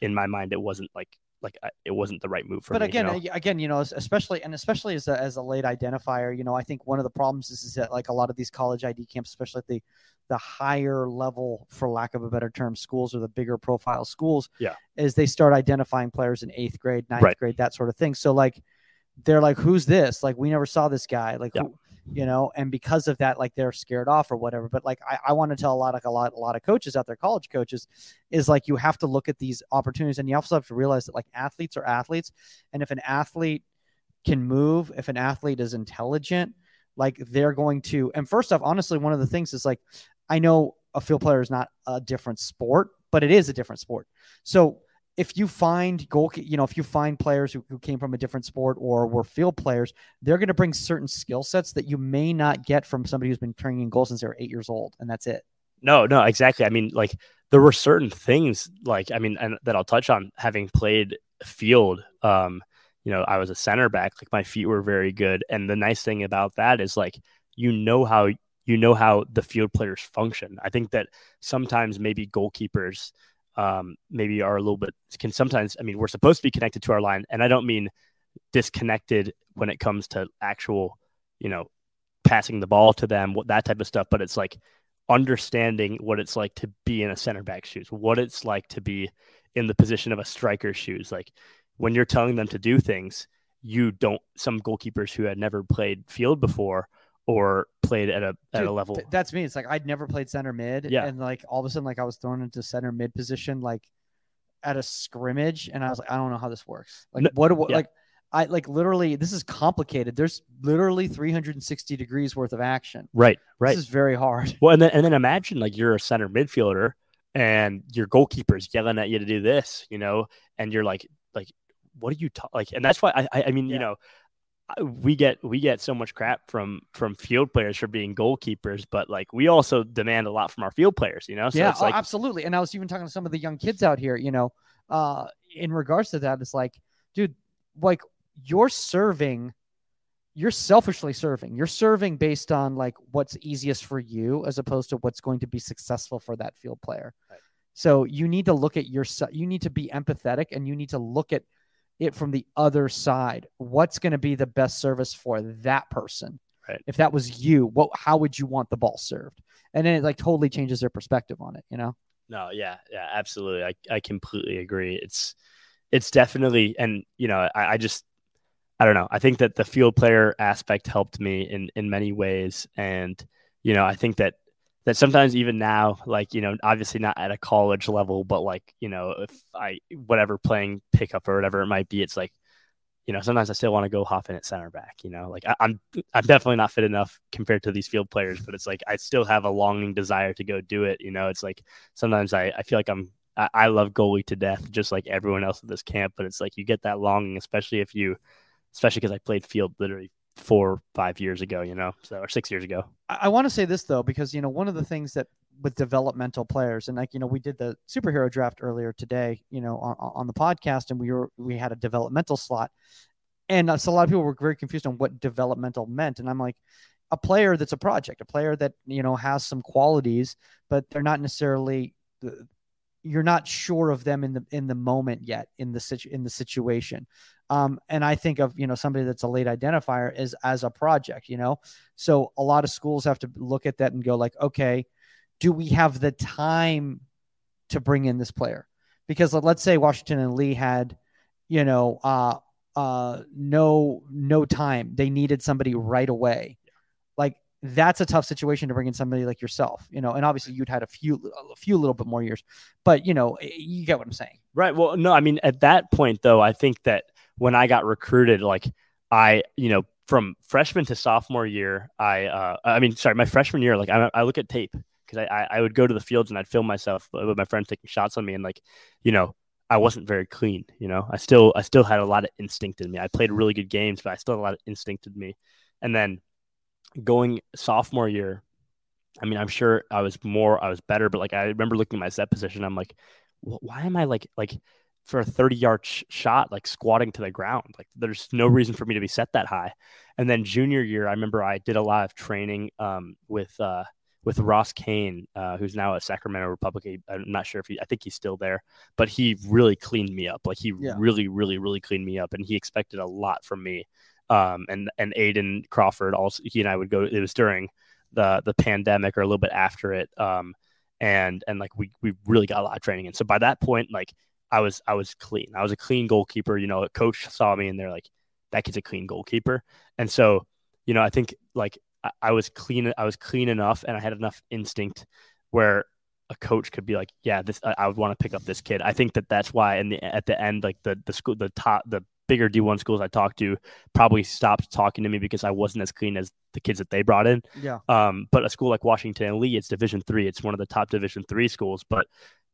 Speaker 2: in my mind it wasn't like like uh, it wasn't the right move for
Speaker 1: but
Speaker 2: me.
Speaker 1: But again,
Speaker 2: you
Speaker 1: know? again, you know, especially and especially as a, as a late identifier, you know, I think one of the problems is, is that like a lot of these college ID camps, especially at the the higher level, for lack of a better term, schools or the bigger profile schools,
Speaker 2: yeah,
Speaker 1: is they start identifying players in eighth grade, ninth right. grade, that sort of thing. So like, they're like, who's this? Like, we never saw this guy. Like, yeah. who, you know, and because of that, like they're scared off or whatever. But like I, I want to tell a lot of a lot a lot of coaches out there, college coaches, is like you have to look at these opportunities and you also have to realize that like athletes are athletes. And if an athlete can move, if an athlete is intelligent, like they're going to and first off, honestly, one of the things is like I know a field player is not a different sport, but it is a different sport. So if you find goal, you know, if you find players who, who came from a different sport or were field players, they're going to bring certain skill sets that you may not get from somebody who's been turning in goals since they were eight years old, and that's it.
Speaker 2: No, no, exactly. I mean, like there were certain things, like I mean, and that I'll touch on having played field. Um, you know, I was a center back. Like my feet were very good, and the nice thing about that is like you know how you know how the field players function. I think that sometimes maybe goalkeepers um, maybe are a little bit can sometimes. I mean, we're supposed to be connected to our line, and I don't mean disconnected when it comes to actual, you know, passing the ball to them, what that type of stuff. But it's like understanding what it's like to be in a center back shoes, what it's like to be in the position of a striker's shoes. Like when you're telling them to do things, you don't. Some goalkeepers who had never played field before or played at a at Dude, a level. Th-
Speaker 1: that's me. It's like I'd never played center mid.
Speaker 2: Yeah.
Speaker 1: And like all of a sudden, like I was thrown into center mid position, like at a scrimmage, and I was like, I don't know how this works. Like no, what? what yeah. Like I like literally. This is complicated. There's literally 360 degrees worth of action.
Speaker 2: Right. Right.
Speaker 1: This is very hard.
Speaker 2: Well, and then and then imagine like you're a center midfielder and your goalkeeper's yelling at you to do this, you know, and you're like, like, what are you ta-? like? And that's why I, I, I mean, yeah. you know, we get we get so much crap from from field players for being goalkeepers, but like we also demand a lot from our field players, you know.
Speaker 1: So yeah, oh, like, absolutely. And I was even talking to some of the young kids out here, you know, uh, in regards to that, it's like, dude, like you're serving you're selfishly serving. You're serving based on like what's easiest for you as opposed to what's going to be successful for that field player. Right. So you need to look at yourself. you need to be empathetic and you need to look at it from the other side. What's going to be the best service for that person?
Speaker 2: Right.
Speaker 1: If that was you, what how would you want the ball served? And then it like totally changes their perspective on it, you know?
Speaker 2: No, yeah, yeah, absolutely. I, I completely agree. It's it's definitely and you know, I, I just I don't know. I think that the field player aspect helped me in in many ways, and you know, I think that that sometimes even now, like you know, obviously not at a college level, but like you know, if I whatever playing pickup or whatever it might be, it's like you know, sometimes I still want to go hop in at center back. You know, like I, am I'm, I'm definitely not fit enough compared to these field players, but it's like I still have a longing desire to go do it. You know, it's like sometimes I, I feel like I'm I, I love goalie to death, just like everyone else at this camp. But it's like you get that longing, especially if you especially because I played field literally four, five years ago, you know, so or six years ago.
Speaker 1: I, I want to say this though, because you know, one of the things that with developmental players, and like you know, we did the superhero draft earlier today, you know, on, on the podcast, and we were we had a developmental slot, and uh, so a lot of people were very confused on what developmental meant, and I'm like. A player that's a project, a player that you know has some qualities, but they're not necessarily you're not sure of them in the in the moment yet in the situ, in the situation. Um, and I think of you know somebody that's a late identifier is as a project, you know. So a lot of schools have to look at that and go like, okay, do we have the time to bring in this player? Because let's say Washington and Lee had, you know, uh, uh, no no time. They needed somebody right away. Like that's a tough situation to bring in somebody like yourself, you know. And obviously, you'd had a few a few little bit more years, but you know, you get what I'm saying,
Speaker 2: right? Well, no, I mean, at that point, though, I think that when I got recruited, like I, you know, from freshman to sophomore year, I, uh, I mean, sorry, my freshman year, like I, I look at tape because I, I would go to the fields and I'd film myself with my friends taking shots on me, and like, you know, I wasn't very clean. You know, I still, I still had a lot of instinct in me. I played really good games, but I still had a lot of instinct in me. And then going sophomore year, I mean, I'm sure I was more, I was better, but like I remember looking at my set position, I'm like, why am I like, like for a 30 yard sh- shot, like squatting to the ground. Like there's no reason for me to be set that high. And then junior year, I remember I did a lot of training um, with uh, with Ross Kane, uh, who's now at Sacramento Republic. I'm not sure if he, I think he's still there, but he really cleaned me up. Like he yeah. really, really, really cleaned me up, and he expected a lot from me. Um, and and Aiden Crawford also, he and I would go. It was during the the pandemic or a little bit after it. Um, and and like we we really got a lot of training, and so by that point, like I was I was clean. I was a clean goalkeeper. You know, a coach saw me and they're like, that kid's a clean goalkeeper. And so, you know, I think like I, I was clean. I was clean enough, and I had enough instinct where a coach could be like, yeah, this I, I would want to pick up this kid. I think that that's why in the at the end, like the the school, the top, the bigger D1 schools I talked to probably stopped talking to me because I wasn't as clean as the kids that they brought in.
Speaker 1: Yeah.
Speaker 2: Um, but a school like Washington and Lee, it's Division three. It's one of the top Division three schools, but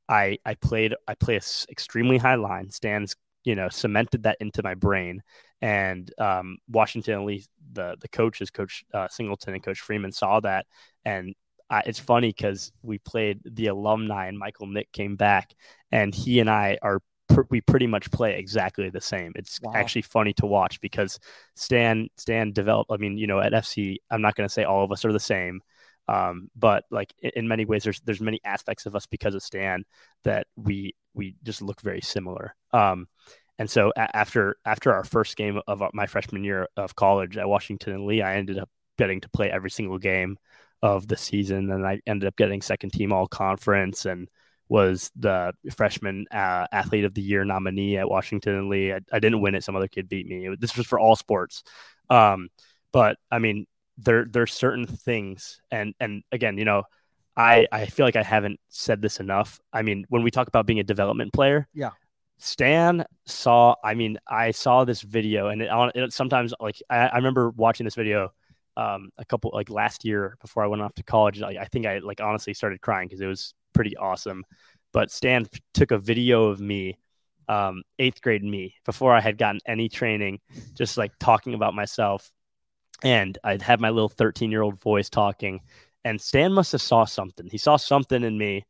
Speaker 2: I I played I play a extremely high line. Stan's you know cemented that into my brain. And um, Washington, at least the the coaches, Coach uh, Singleton and Coach Freeman, saw that. And I, it's funny because we played the alumni, and Michael Nick came back, and he and I are we pretty much play exactly the same. It's wow. actually funny to watch because Stan Stan developed. I mean, you know, at FC, I'm not going to say all of us are the same, um, but like in many ways, there's there's many aspects of us because of Stan that we we just look very similar. Um, and so a- after after our first game of my freshman year of college at Washington and Lee, I ended up getting to play every single game of the season, and I ended up getting second team all conference and was the freshman uh, athlete of the year nominee at Washington and Lee. I, I, didn't win it; some other kid beat me. This was for all sports. Um, but I mean, there there's certain things and and again you know i i feel like i haven't said this enough i mean when we talk about being a development player
Speaker 1: yeah
Speaker 2: stan saw i mean i saw this video and it, it sometimes like I, I remember watching this video um, a couple like last year before i went off to college like, i think i like honestly started crying because it was pretty awesome. But Stan took a video of me, um, eighth grade me, before I had gotten any training, just like talking about myself. And I'd have my little 13 year old voice talking. And Stan must have saw something. He saw something in me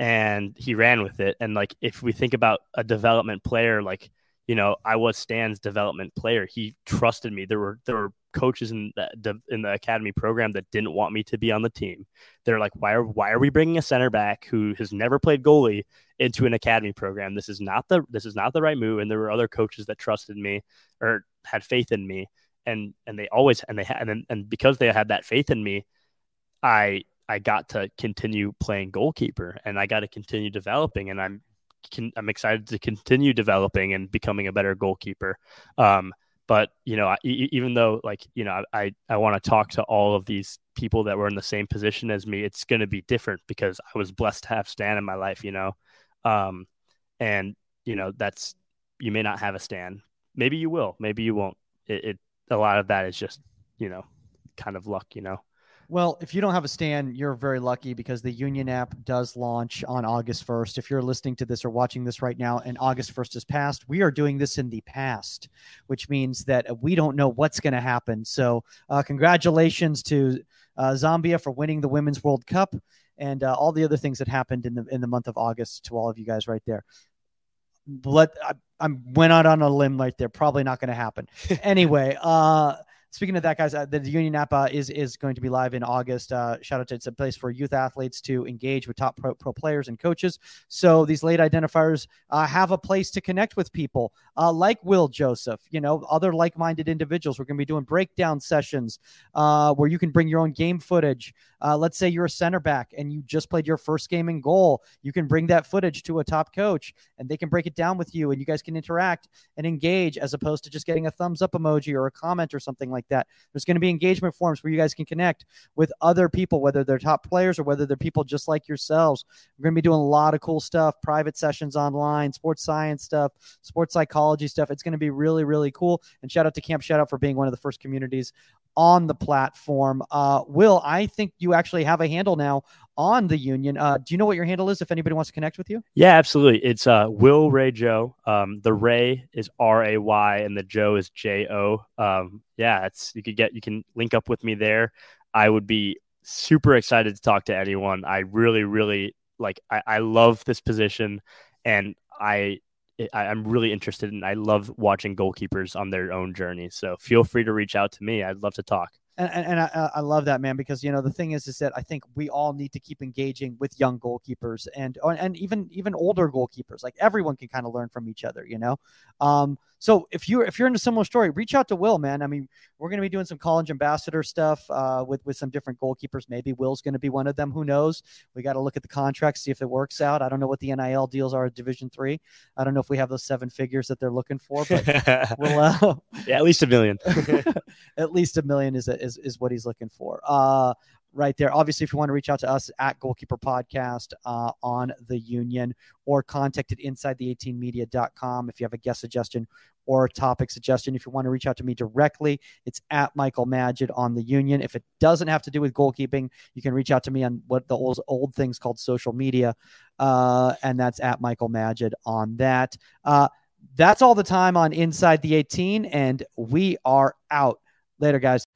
Speaker 2: and he ran with it. And like, if we think about a development player, like, you know, I was Stan's development player. He trusted me. There were there were coaches in the in the academy program that didn't want me to be on the team. They're like, why are why are we bringing a center back who has never played goalie into an academy program? This is not the this is not the right move. And there were other coaches that trusted me or had faith in me, and and they always and they had and, and because they had that faith in me, I I got to continue playing goalkeeper and I got to continue developing and I'm I'm excited to continue developing and becoming a better goalkeeper. Um, but you know, I, even though like you know, I I want to talk to all of these people that were in the same position as me, it's going to be different because I was blessed to have Stan in my life. You know, um, and you know that's you may not have a Stan. Maybe you will. Maybe you won't. It, it a lot of that is just you know kind of luck. You know.
Speaker 1: Well, if you don't have a Stan, you're very lucky because the Union app does launch on August 1st. If you're listening to this or watching this right now and August 1st has passed, we are doing this in the past, which means that we don't know what's going to happen. So, uh, congratulations to uh, Zambia for winning the Women's World Cup and uh, all the other things that happened in the in the month of August to all of you guys right there. Let I, I went out on a limb right there. Probably not going to happen. anyway, uh, speaking of that, guys, uh, the Union app is is going to be live in August. Uh, shout out to it's a place for youth athletes to engage with top pro, pro players and coaches. So these late identifiers uh, have a place to connect with people uh, like Will Joseph. You know, other like minded individuals. We're going to be doing breakdown sessions uh, where you can bring your own game footage. let's say you're a center back and you just played your first game in goal. You can bring that footage to a top coach and they can break it down with you, and you guys can interact and engage as opposed to just getting a thumbs up emoji or a comment or something like that. There's going to be engagement forums where you guys can connect with other people, whether they're top players or whether they're people just like yourselves. We're going to be doing a lot of cool stuff, private sessions online, sports science stuff, sports psychology stuff. It's going to be really, really cool. And shout out to Camp Shout Out for being one of the first communities on the platform. Uh, Will, I think you actually have a handle now on the union. Uh, do you know what your handle is if anybody wants to connect with you?
Speaker 2: Yeah, absolutely. It's uh, Will Ray Joe. Um, the Ray is R A Y and the Joe is J O. Um, yeah, it's you could get you can link up with me there. I would be super excited to talk to anyone. I really, really like. I, I love this position, and I I, am really interested in. I love watching goalkeepers on their own journey. So feel free to reach out to me. I'd love to talk
Speaker 1: and, and, I, I, love that man because you know the thing is is that I think we all need to keep engaging with young goalkeepers and and even even older goalkeepers. Like everyone can kind of learn from each other, you know. Um, so if you if you're in a similar story, reach out to Will, man. I mean, we're going to be doing some college ambassador stuff uh, with with some different goalkeepers. Maybe Will's going to be one of them. Who knows? We got to look at the contract, see if it works out. I don't know what the NIL deals are at Division Three. I don't know if we have those seven figures that they're looking for, but we'll uh,
Speaker 2: yeah, at least a million.
Speaker 1: at least a million is, is is what he's looking for. Uh, right there. Obviously, if you want to reach out to us at Goalkeeper Podcast uh, on the Union or contact at inside the 18 media.com if you have a guest suggestion or topic suggestion. If you want to reach out to me directly, it's at Michael Magid on the Union. If it doesn't have to do with goalkeeping, you can reach out to me on what the old, old things called social media, uh, and that's at Michael Magid on that. Uh, that's all the time on Inside the 18, and we are out. Later, guys.